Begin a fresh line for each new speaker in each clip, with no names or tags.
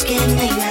skin like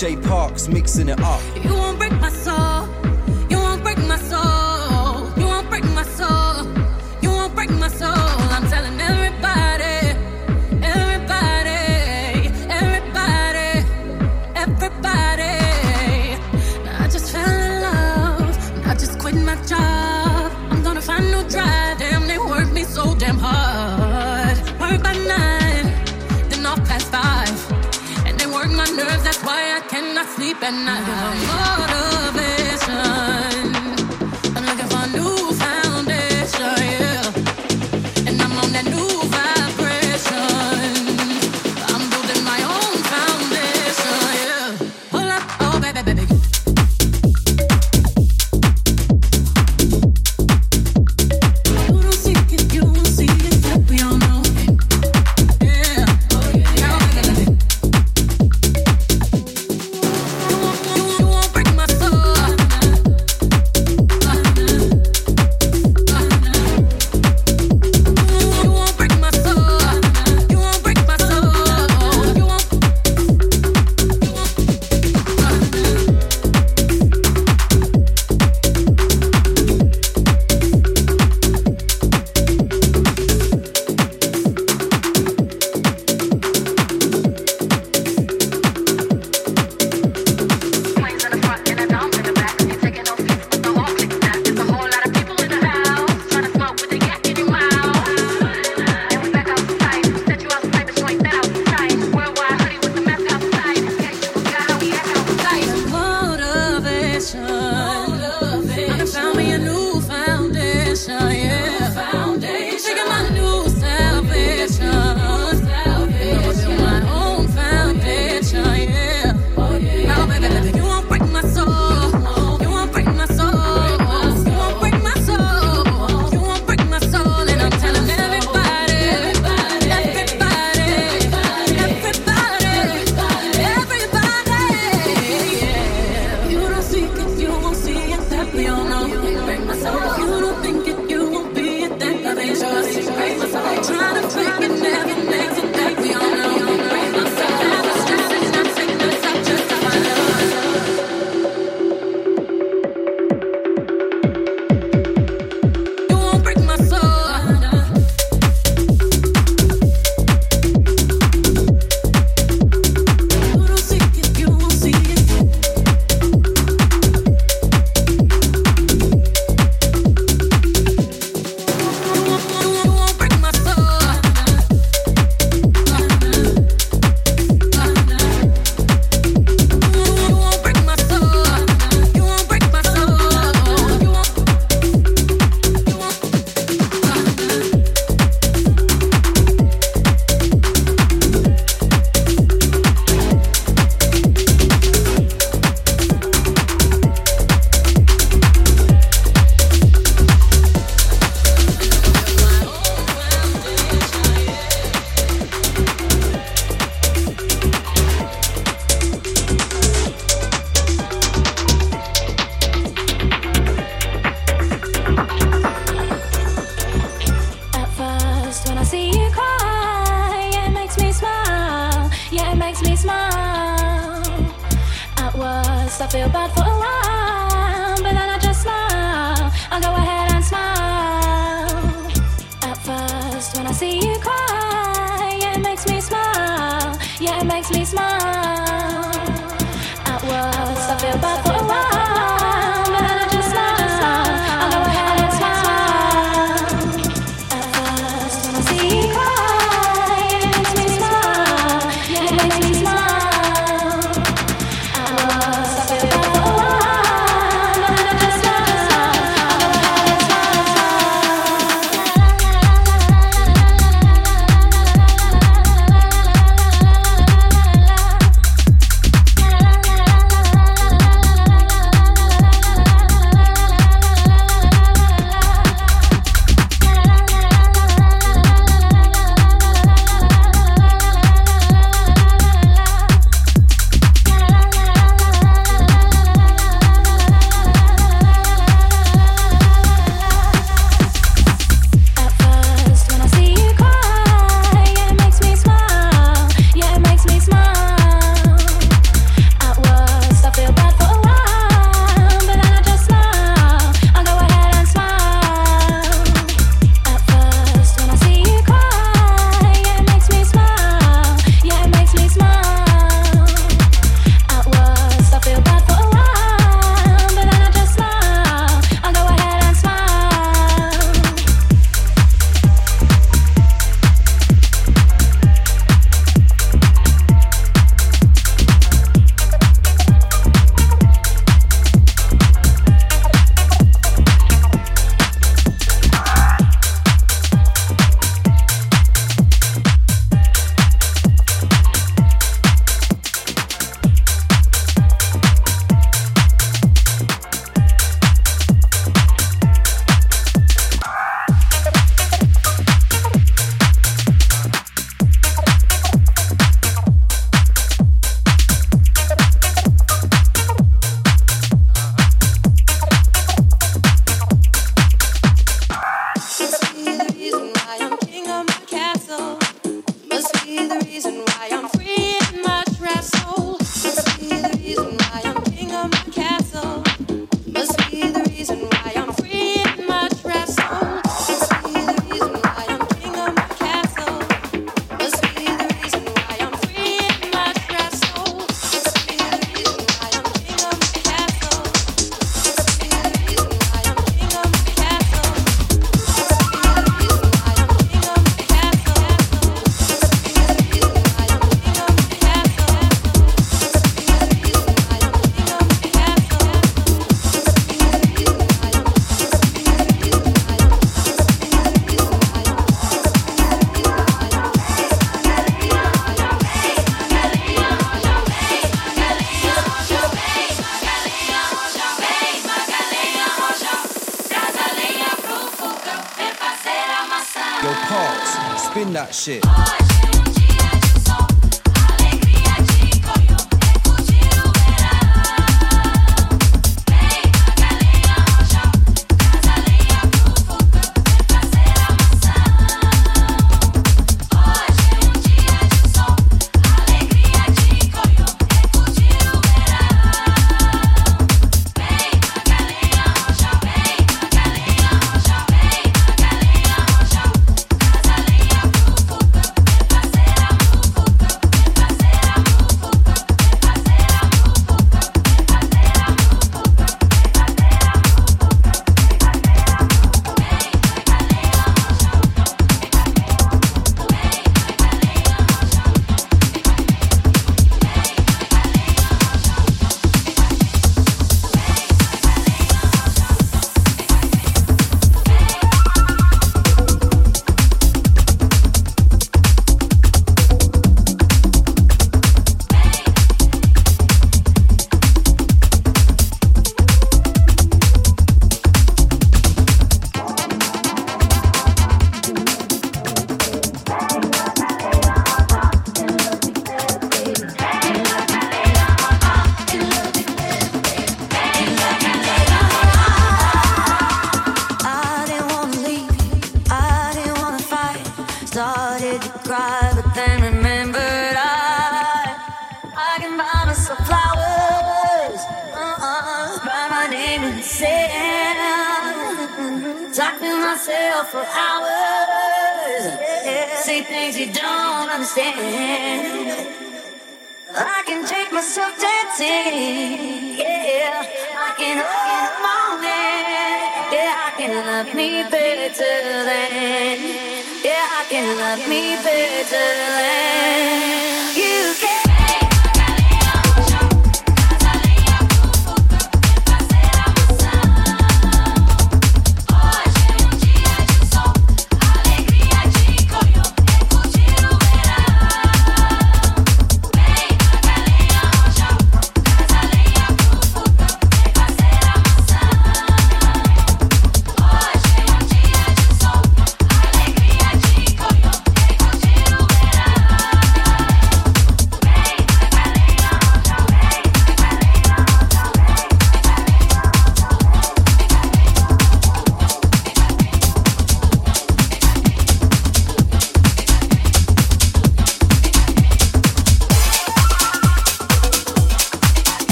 DJ Parks mixing it
at night. Motivation.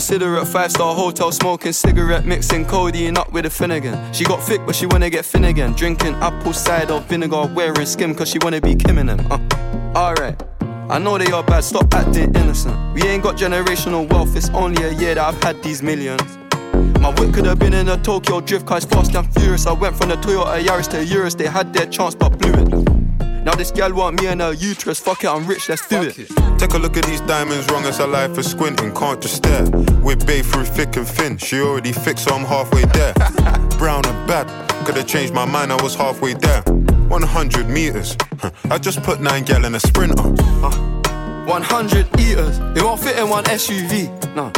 Too. Five star hotel smoking cigarette, mixing codeine up with a Finnegan. She got thick, but she wanna get thin again. Drinking apple cider vinegar, wearing skim, cause she wanna be Kim in them. Uh. Alright. I know they are bad, stop acting innocent. We ain't got generational wealth, it's only a year that I've had these millions. My whip could have been in a Tokyo drift car, it's fast and furious. I went from the Toyota Yaris to Urus, they had their chance but blew it. Now this gal want me and her uterus, fuck it, I'm rich, let's do it.
Take a look at these diamonds, wrong as a life for squinting. Can't just stare. With babe through thick and thin. She already fixed, so I'm halfway there. Brown and bad. Could have changed my mind, I was halfway there. 100 meters. I just put nine gal in a sprinter.
100 eaters, it won't fit in one SUV. No.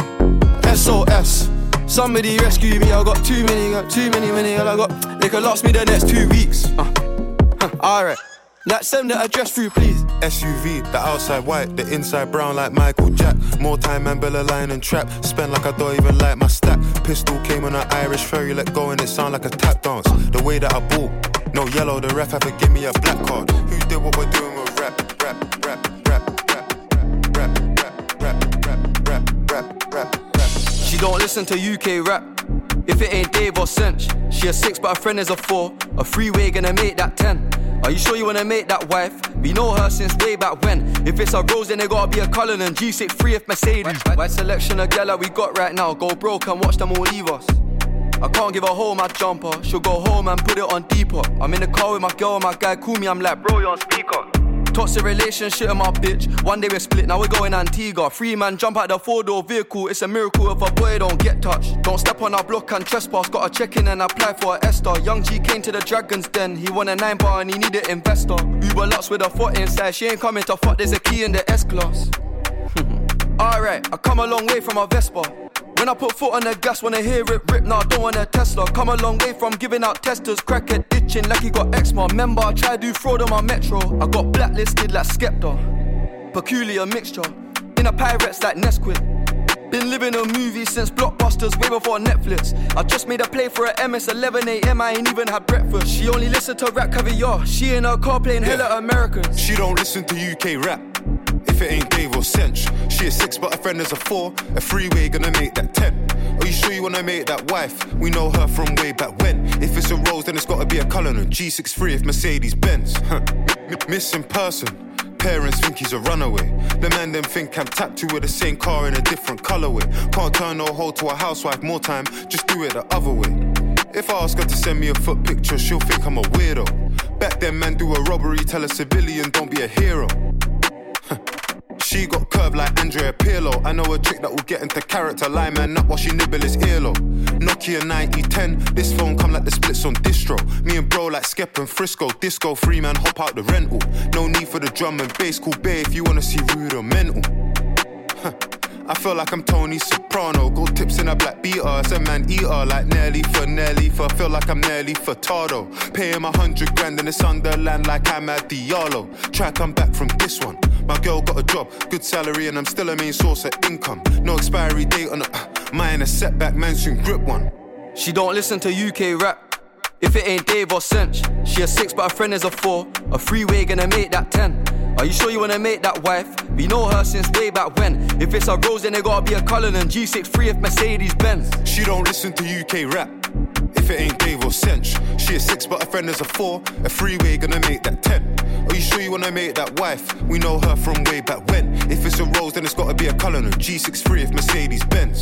SOS. Somebody rescue me, I got too many, got too many, many, all I got. They could last me the next two weeks. Uh. Huh. Alright. Like, send the address through, please.
SUV, the outside white, the inside brown like Michael Jack. More time and Bella line and trap. Spend like I don't even like my stack. Pistol came on an Irish ferry, let go and it sound like a tap dance. The way that I bought, no yellow, the ref had to give me a black card. Who did what we're doing with rap, rap, rap, rap, rap, rap, rap, rap, rap, rap, rap, rap.
She don't listen to UK rap. If it ain't Dave or Cench, she a six, but her friend is a four. A freeway gonna make that ten. Are you sure you wanna make that wife? We know her since way back when. If it's a Rose, then it gotta be a Cullen and G63 if Mercedes. Wide selection of gala we got right now. Go broke and watch them all leave us. I can't give her home my jumper. She'll go home and put it on deeper. I'm in the car with my girl and my guy call me. I'm like, bro, you're on speaker. Toxic relationship with my bitch. One day we're split, now we're going Antigua. Free man jump out the four door vehicle. It's a miracle if a boy don't get touched. Don't step on our block and trespass. Got a check in and apply for a Esther. Young G came to the Dragons Den. He won a nine bar and he needed investor. Uber Lux with a foot inside. She ain't coming to fuck. There's a key in the S class. Alright, I come a long way from a Vespa. When I put foot on the gas, wanna hear it rip, Now nah, don't want a Tesla. Come a long way from giving out testers, Crack crackhead itching like he got eczema. Remember, I tried to do fraud on my metro. I got blacklisted like Skepta. Peculiar mixture. In a pirates like Nesquik. Been living a movie since blockbusters way before Netflix. I just made a play for a MS 11 AM. I ain't even had breakfast. She only listened to RapCaviar. She in her car playing hella Americans.
She don't listen to UK rap. If it ain't Dave or Cench, she a six, but her friend is a four. A freeway gonna make that ten. Are you sure you wanna make that wife? We know her from way back when. If it's a Rose, then it's gotta be a Cullinan. G63 if Mercedes Benz. Missing person. Parents think he's a runaway. The man them think I'm to with the same car in a different colorway. Can't turn no hoe to a housewife more time, just do it the other way. If I ask her to send me a foot picture, she'll think I'm a weirdo. Back then, man, do a robbery, tell a civilian, don't be a hero. She got curved like Andrea Pirlo. I know a trick that will get into character. Lie man up while she nibble his earlobe. Nokia 9010. This phone come like the splits on distro. Me and bro like Skep and Frisco. Disco free man, hop out the rental. No need for the drum and bass. Cool bay if you wanna see rude or mental. I feel like I'm Tony Soprano. Gold tips in a black beater. It's a man eater like Nelly for Nelly. For I feel like I'm Nelly Furtado. Pay him a hundred grand in the Sunderland like I'm at Diallo. Try come back from this one. My girl got a job, good salary, and I'm still a main source of income. No expiry date on it. Mine a setback, man soon grip one.
She don't listen to UK rap. If it ain't Dave or Cench, she a six, but her friend is a four. A freeway gonna make that ten. Are you sure you wanna make that wife? We know her since way back when. If it's a Rose, then it gotta be a Cullinan G63 if Mercedes Benz.
She don't listen to UK rap. If it ain't Dave or Cench, she a six, but her friend is a four. A freeway gonna make that ten. Are you sure you wanna make that wife? We know her from way back when. If it's a Rose, then it's gotta be a Cullinan G63 if Mercedes Benz.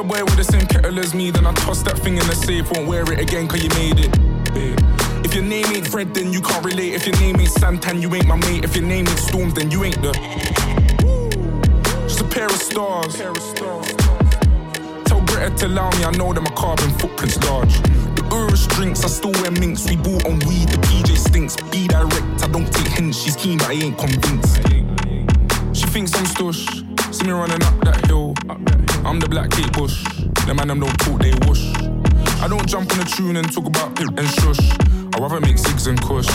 A boy with the same kettle as me, then I toss that thing in the safe, won't wear it again, cause you made it. Yeah. If your name ain't Fred, then you can't relate. If your name ain't Santan, you ain't my mate. If your name ain't Storms, then you ain't the. Just a pair of stars. Tell Greta to allow me, I know that my carbon footprint's large. The Urus drinks, I still wear minks. We bought on weed, the PJ stinks. Be direct, I don't take hints. She's keen, but I ain't convinced. She thinks I'm stush. See me running up that hill. I'm the black Kate Bush. The man them don't talk, they whoosh. I don't jump on the tune and talk about pip and shush. I rather make zigs and kush.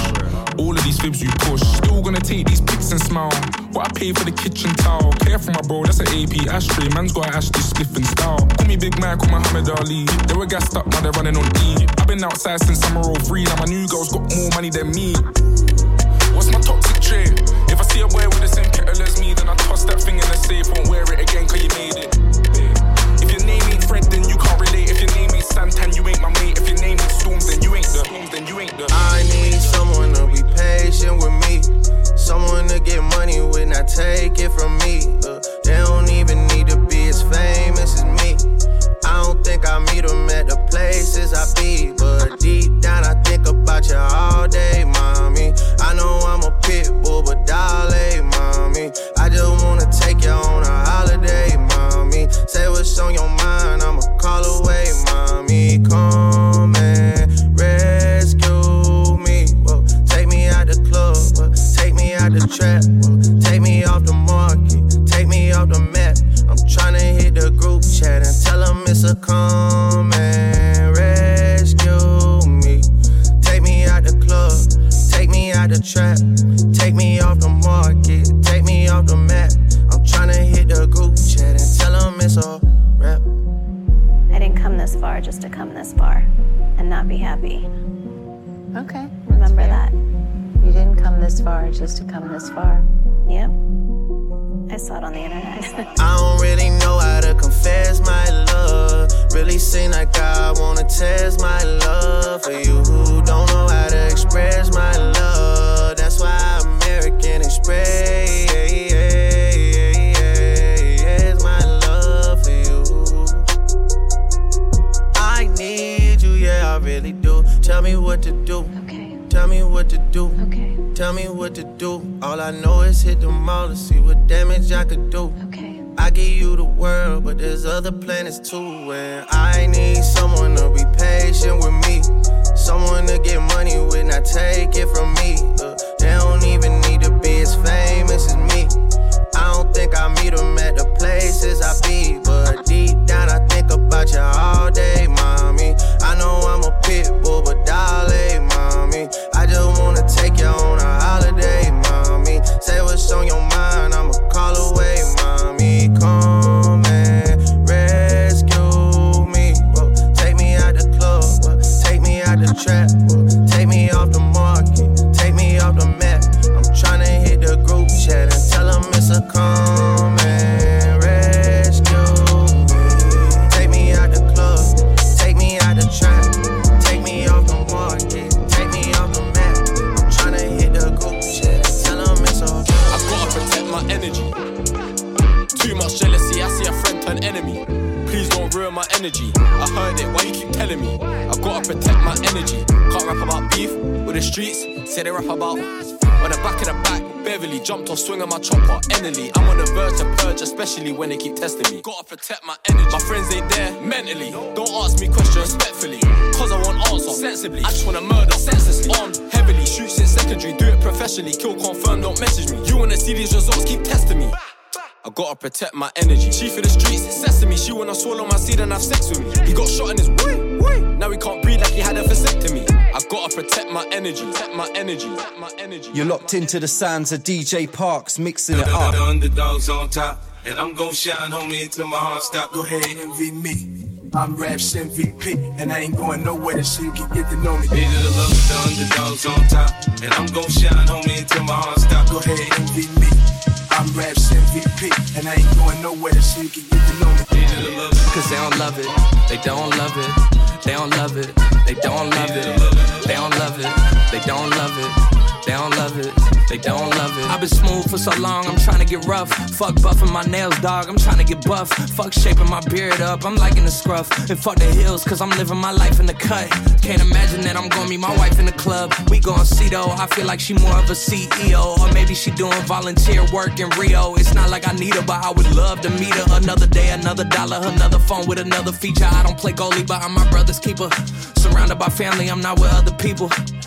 All of these fibs you push. Still gonna take these pics and smile. What I pay for the kitchen towel. Care for my bro, that's an AP ashtray. Man's got an Ashley spliff and style. Call me Big Mike or Muhammad Ali. They were gassed up, now they're running on E. I've been outside since summer 03. Now my new girl's got more money than me. What's my toxic trait? If I see a boy with the then I toss that thing in the safe, won't wear it again, cause you made it. If your name ain't Fred, then you can't relate. If your name ain't Santan, you ain't my mate. If your name ain't Storms, then you ain't the. Storms, then you ain't the.
I need someone to be patient with me. Someone to get money with, not take it from me. Uh, they don't even need to be as famous as me. I don't think I meet them at the places I be. But deep down, I think about you all day, mommy. I know I'm a pit bull, but. I just wanna take you on a holiday, mommy. Say what's on your mind, I'ma call away, mommy. Come
I saw it on the internet.
I don't really know how to confess my love. Really seem like I wanna test my love for you who don't know how to express my love. What to do.
Okay.
Tell me what to do. All I know is hit the mall to see what damage I could do.
Okay.
I give you the world, but there's other planets too. And I need someone to be patient with me. Someone to get money with, not take it from me. Uh, they don't even need to be as famous as me. I don't think I meet them at the places I be. But deep down, I think about you all day, mommy. I know I'm a pit bull, but darling, mommy. I just wanna take you on a holiday, mommy. Say what's on your mind, I'ma call away, mommy. Come
protect my energy. Chief of the streets, sesame. She wanna swallow my seed and have sex with me. He got shot in his way, way. Now he can't breathe like he had a vasectomy. I gotta protect my energy, protect my energy, protect my energy.
You're locked into the sounds of DJ Parks mixing it
The, the,
up.
the underdogs on top. And I'm gon' shine, homie, until my heart stop. Go ahead, envy me. I'm Raps MVP, and I ain't going nowhere. This shit can get to know me. These are the love of the underdogs on top. And I'm gon' shine, homie, until my heart stop. Go ahead, envy me. I'm Raps MVP, and I ain't going nowhere. This shit can get to know me.
Cause they don't love it, they don't love it, they don't love it, they don't love it, they don't love it, they don't love it,
They don't love it. They don't love it. I've been smooth for so long, I'm trying to get rough. Fuck buffing my nails, dog. I'm trying to get buff. Fuck shaping my beard up. I'm liking the scruff. And fuck the hills, cause I'm living my life in the cut. Can't imagine that I'm gonna meet my wife in the club. We gon' see though. I feel like she more of a CEO. Or maybe she doing volunteer work in Rio. It's not like I need her, but I would love to meet her. Another day, another dollar, another phone with another feature. I don't play goalie, but I'm my brother's keeper. Surrounded by family, I'm not with other people.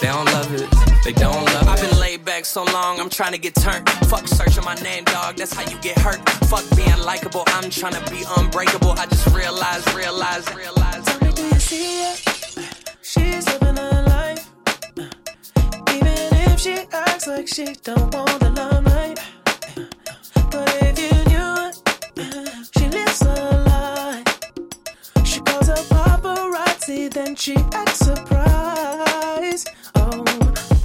They don't love it. They don't love it. I've been laid back so long, I'm trying to get turned. Fuck searching my name, dog. That's how you get hurt. Fuck being likable. I'm trying to be unbreakable. I just realized, realized, realized.
Tell me, do you see it? She's living her life. Even if she acts like she don't want the limelight. But if you knew it, she lives a lie. She calls her paparazzi, then she acts surprised. Oh,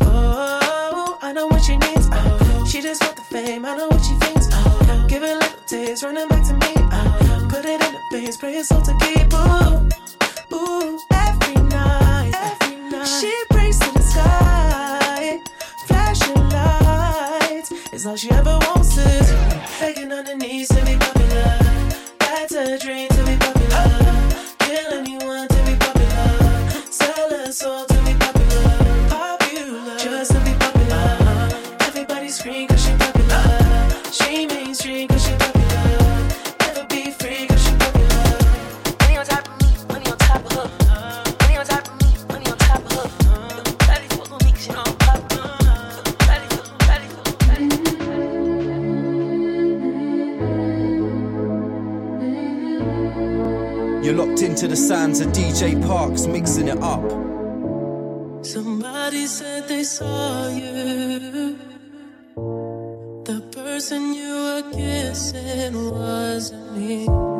oh, I know what she needs. Oh, she just want the fame. I know what she thinks. Oh, give it little taste, running back to me. Oh, put it in the face, pray it's all to keep. Ooh, ooh, every night, every night. She prays to the sky, flashing lights. It's all she ever wants is begging on her knees to be popular. That's a dream to be popular. Kill anyone to be popular. Sell her soul
into the sounds of DJ Parks mixing it up.
Somebody said they saw you. The person you were kissing wasn't me.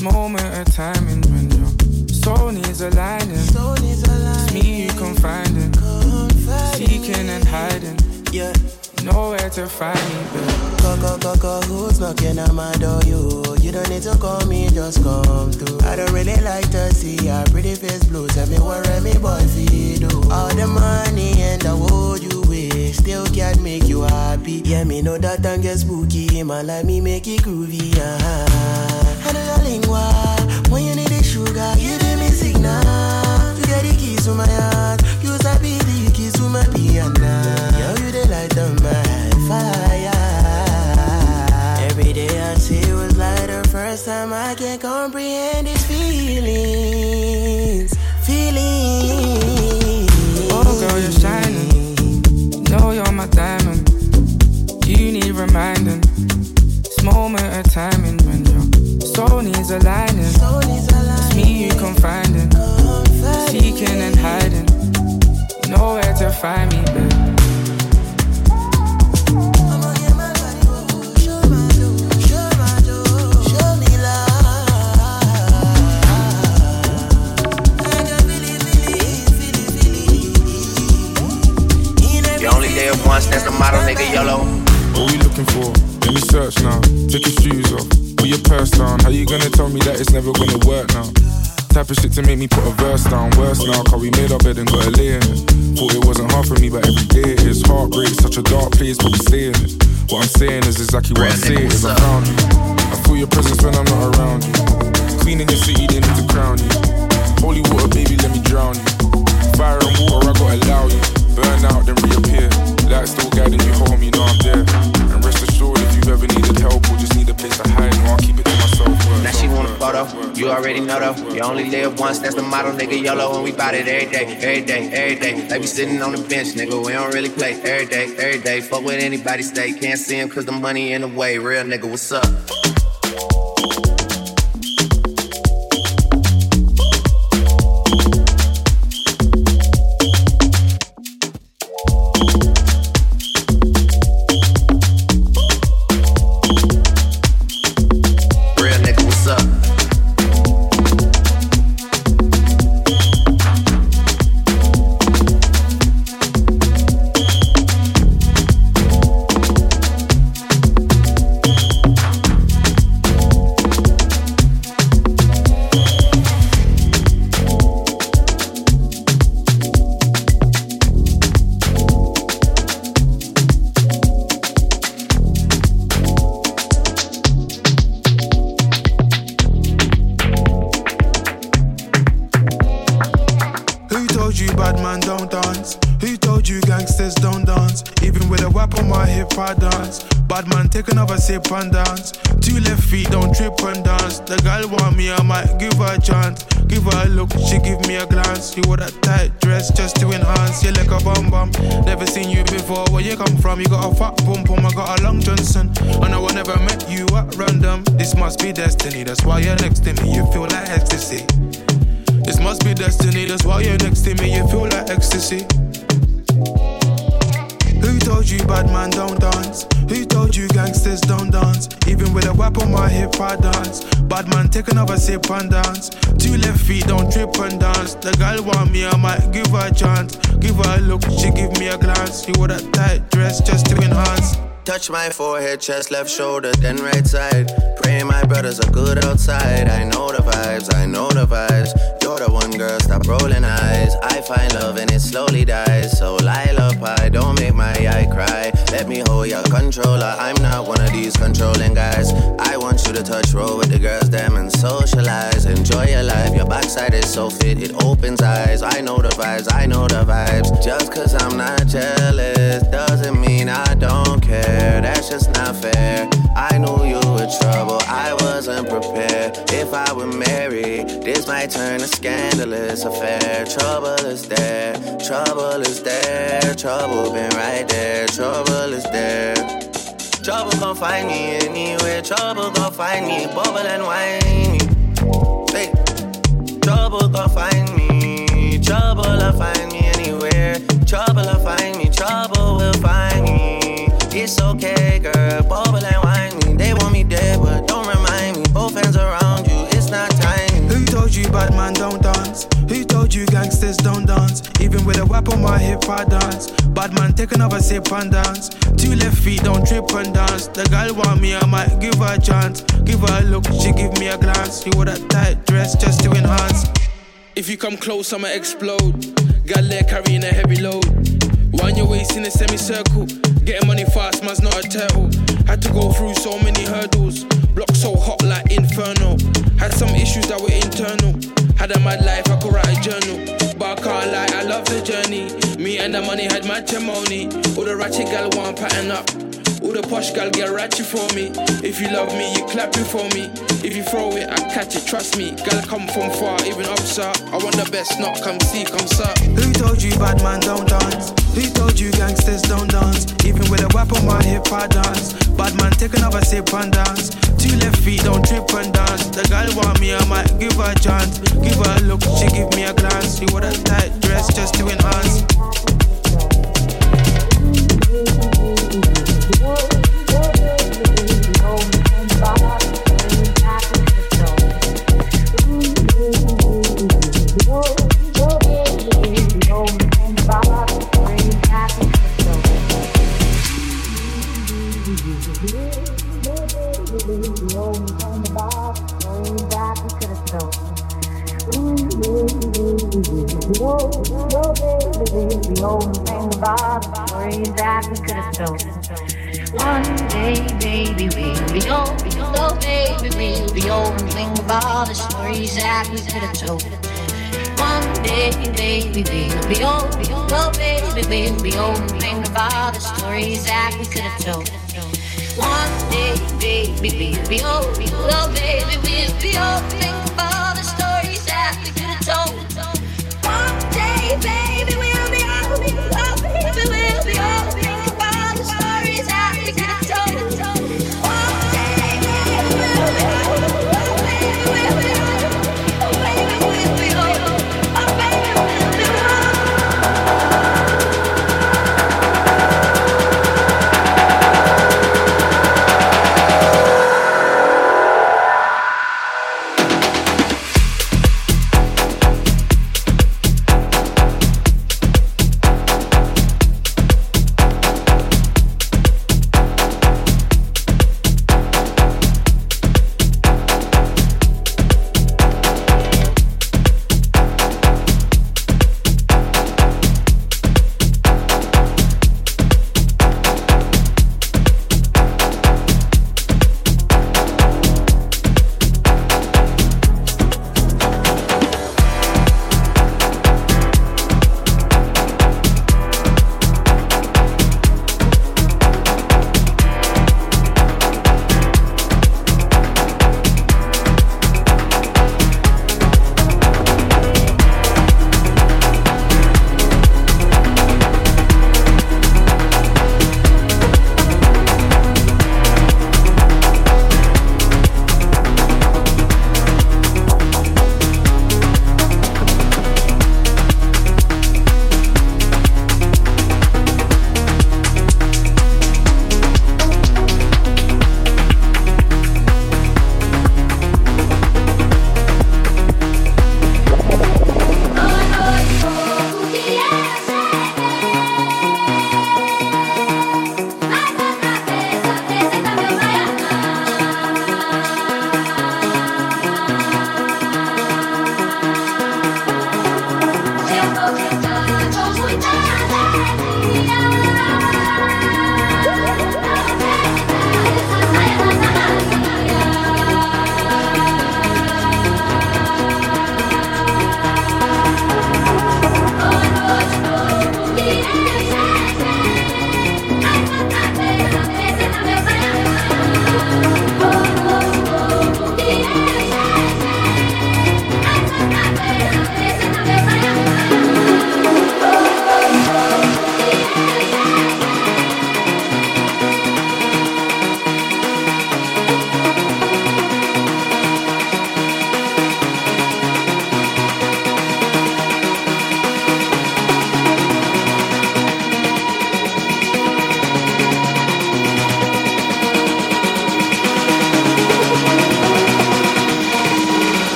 This moment of timing when your soul needs aligning. It's me you confiding. Seeking and hiding.
Yeah.
Nowhere to find me, babe.
Go, go, go, go, who's knocking at my door? You, you don't need to call me, just come through. I don't really like to see your pretty face blue. Tell me what me boy feel do. All the money and the world you wish still can't make you happy. Yeah, me know that and get spooky. Man, like me make it groovy. Uh-huh. Lingua. When you need the sugar, you give me signal. You get the keys to my heart. You sabi the keys to my piano. Yo, you the light of my fire. Every day I see it was like the first time I can comprehend these feelings. Feelings.
Oh, girl, you're shining. You know you're my diamond. You need reminding. Soul needs aligning. It's me you confiding. Seeking and hiding. Nowhere to find me, babe.
You only live once, that's the motto, nigga, YOLO.
What are we looking for? Let me search now. Take your shoes off. Put your purse down. How you gonna tell me that it's never gonna work now? Type of shit to make me put a verse down. Worse now, cause we made our bed and got a lay in it. Thought it wasn't hard for me, but every day it is. Heartbreak, such a dark place, but we stay in it. What I'm saying is exactly what I say is I found you. I
feel your presence when I'm not around you. Cleaning your city, they need to crown you. Holy water, baby, let me drown you. Fire and water, I gotta allow you. Burn out, then reappear. Light still guiding you home, you know I'm there. And rest assured, you ever needed help or just need a place to hide, no, I'll keep it to myself. Word,
Now she want a photo, you already know though. You only live once, that's the motto, nigga. YOLO, and we bout it every day, every day, every day. Like be sitting on the bench, nigga. We don't really play every day, every day. Fuck with anybody, stay. Can't see him cause the money in the way. Real nigga, what's up?
My
forehead, chest, left shoulder, then right side. Pray my brothers are good outside. I know the vibes, I know the vibes. You're the one girl, stop rolling eyes. I find love and it slowly dies. So Lila pie, don't make my eye cry. Let me hold your controller. I'm not one of these controlling guys. I want you to touch roll with the girls, them and socialize. Enjoy your life. Your backside is so fit, it opens eyes. I know the vibes, I know the vibes. Just cause I'm not jealous doesn't mean I don't care. That's just not fair. I knew you were trouble, I wasn't prepared. If I were married, this might turn a scandalous affair. Trouble is there, trouble is there, trouble been right there, trouble is there. Trouble gon' find me anywhere, trouble gon' find me, bubble and whiny. Hey, trouble gon' find me, trouble will find
I dance. Bad man, take another sip and dance. Two left feet, don't trip and dance. The girl want me, I might give her a chance. Give her a look, she give me a glance. She wore that tight dress just to enhance.
If you come close, I'ma explode. Got leg carrying a heavy load. Wind your waist in a semicircle. Getting money fast, man's not a turtle. Had to go through so many hurdles. Block so hot like inferno. Had some issues that were internal. Had a mad life, I could write a journal. But I can't lie, I love the journey. Me and the money had matrimony. All the ratchet gal want pattern up. All the posh gal get ratchet for me. If you love me, you clap it for me. If you throw it, I catch it, trust me. Gal come from far, even up, sir. I want the best, not come see, come sir.
Who told you bad man don't dance? Who told you gangsters don't dance? Even with a whip on my hip, I dance. Bad man, take another sip and dance. Two left feet, don't trip and dance. The girl want me, I might give her a chance. Give her a look, she give me a glance. She wore a tight dress just to enhance.
Could have told. One day, baby, we'll be old, oh baby, we'll be old think of all the stories that we could have told. One day, baby, we'll be old, oh baby, we'll be old think of all the stories that we could have told. One day, baby, we'll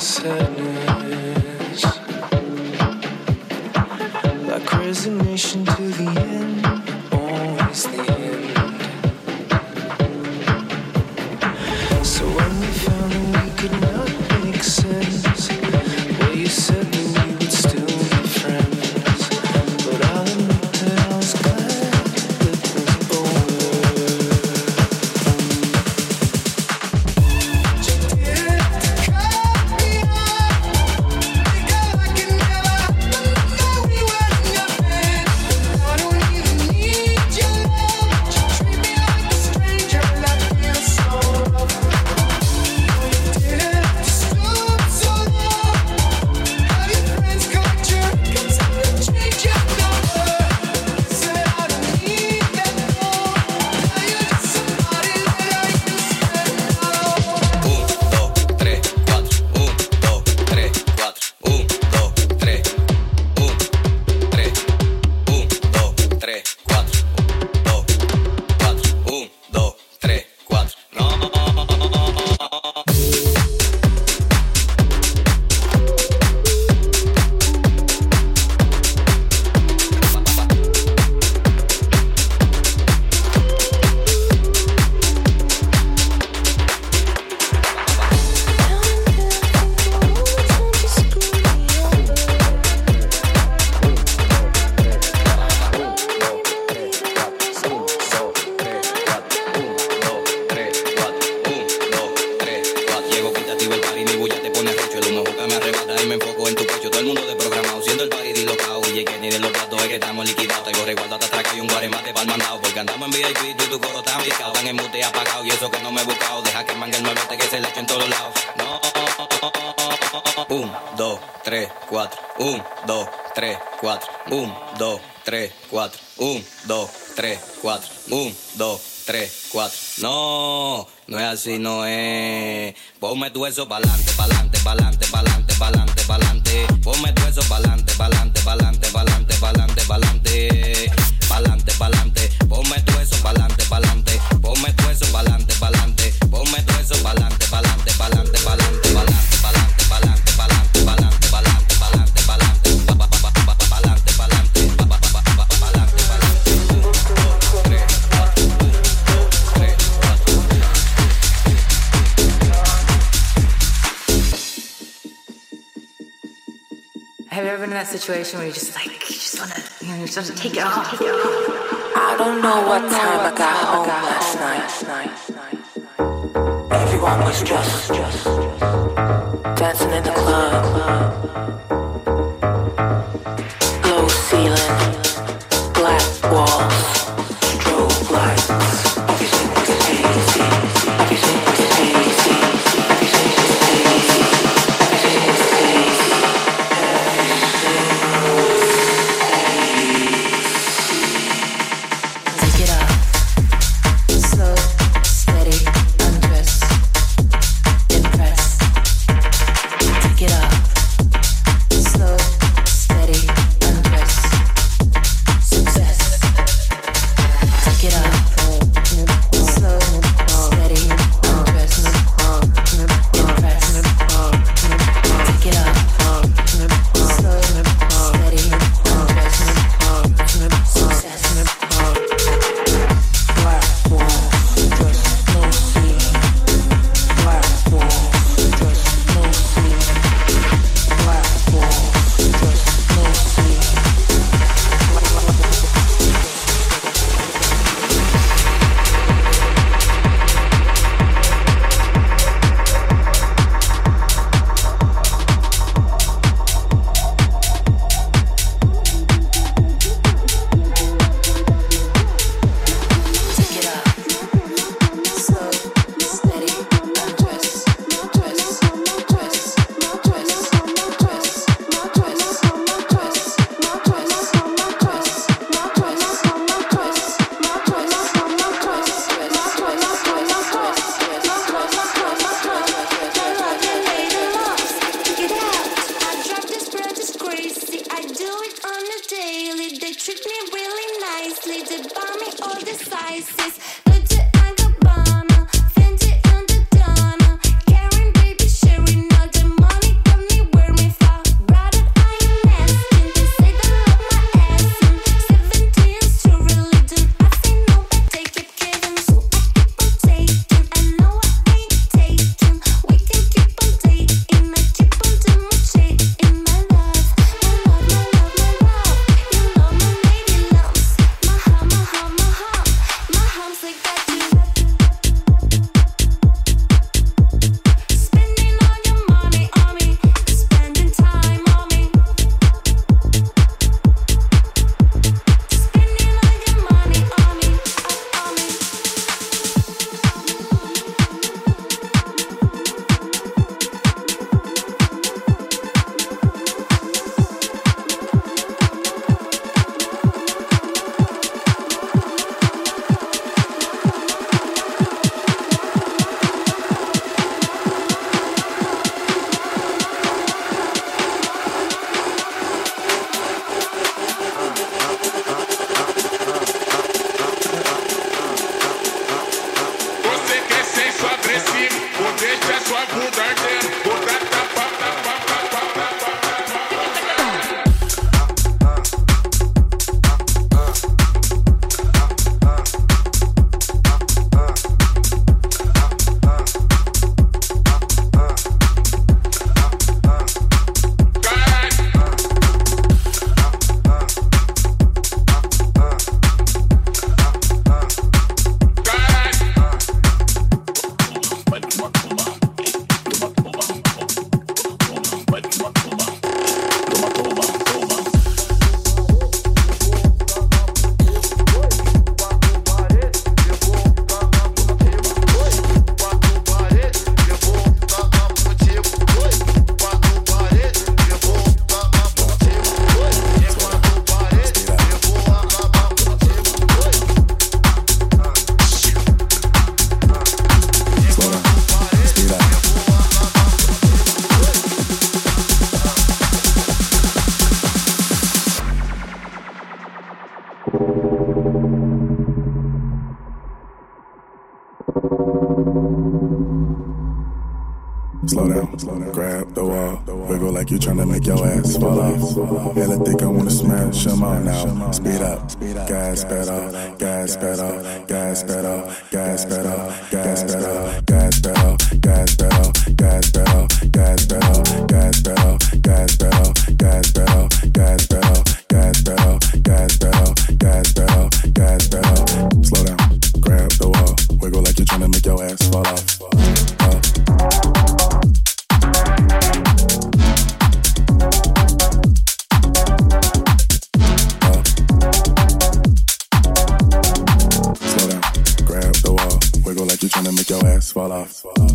sadness. si no es. Ponme tu eso pa'lante, pa'lante, pa'lante, pa'lante.
situation where you just like, you just wanna, you know, you just wanna take it off. Take it off. I don't know what time I got home last night. Everyone was just just, just dancing in the club. club.
club. Treat me really nicely, they buy me all the sizes.
Slow down, grab the wall, wiggle like you're tryna make your ass fall off. Hella thick, I wanna smash them all now. Speed up, gas pedal, gas pedal, gas pedal, gas pedal, gas pedal, gas pedal, gas pedal, gas pedal, gas pedal, gas pedal, gas pedal, gas pedal, gas pedal, gas pedal, gas pedal, gas pedal, gas pedal. Slow down, grab the wall, wiggle like you're tryna make your ass fall off.
swallow. swallow.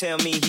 tell me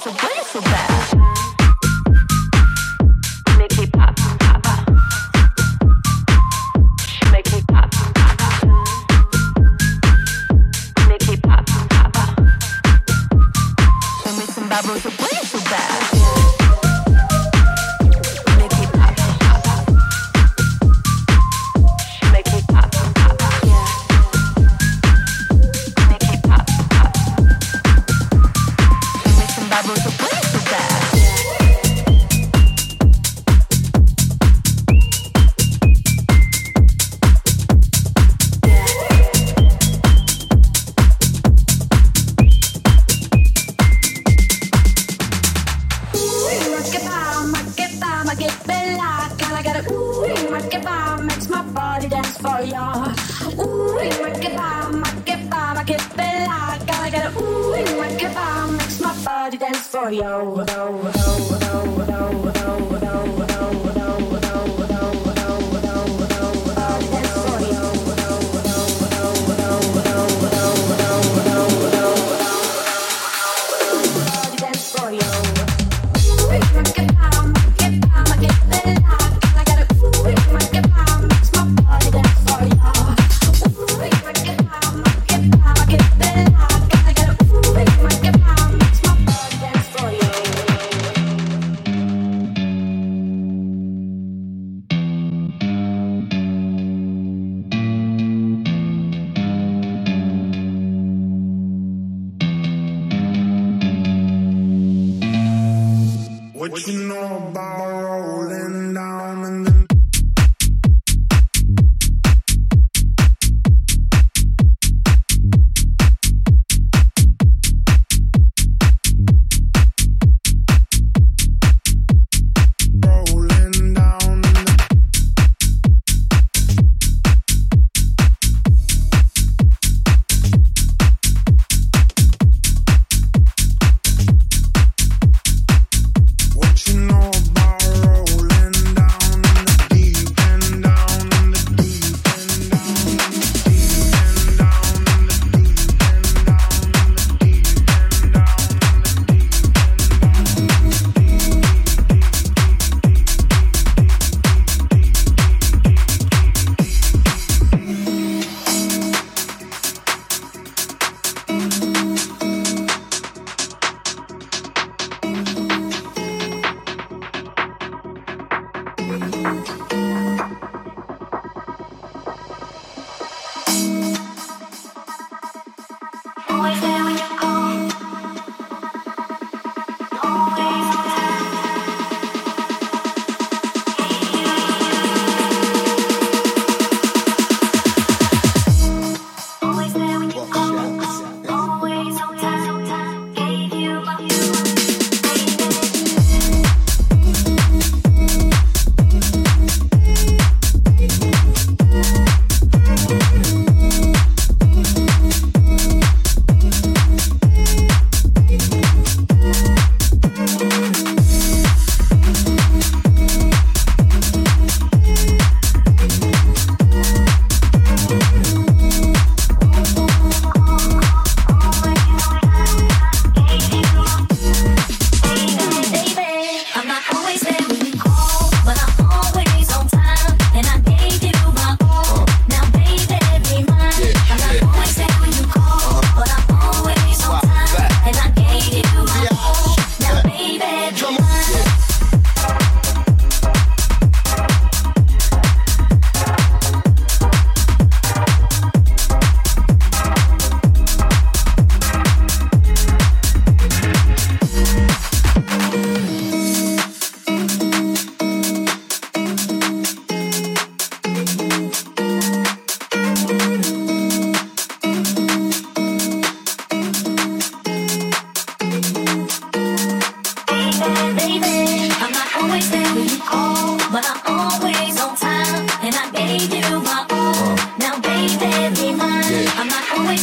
so
what is so bad?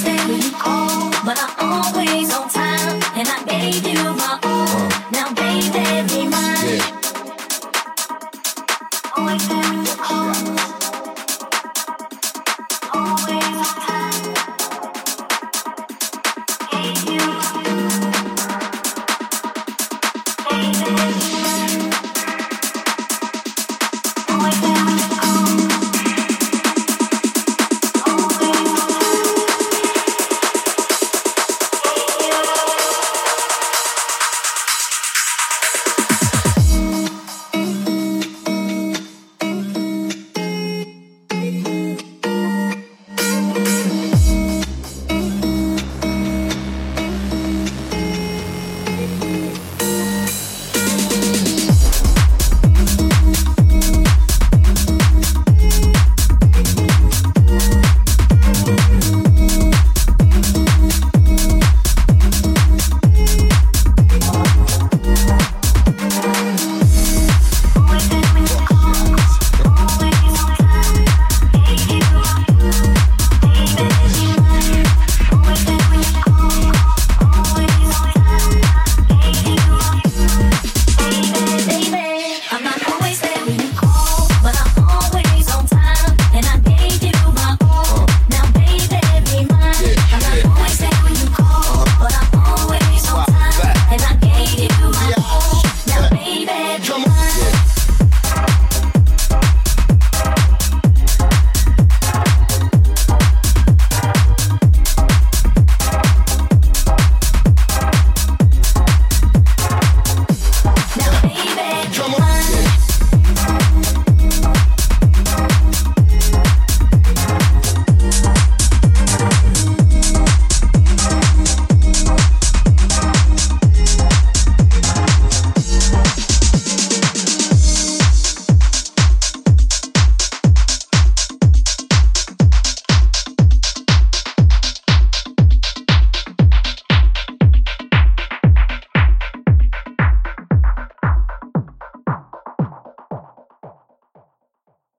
understand.